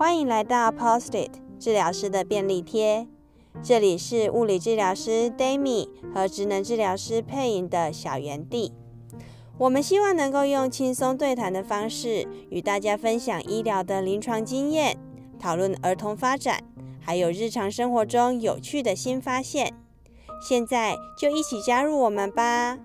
欢迎来到 Post It，治疗师的便利贴。这里是物理治疗师 Dami 和职能治疗师配音的小园地。我们希望能够用轻松对谈的方式，与大家分享医疗的临床经验，讨论儿童发展，还有日常生活中有趣的新发现。现在就一起加入我们吧！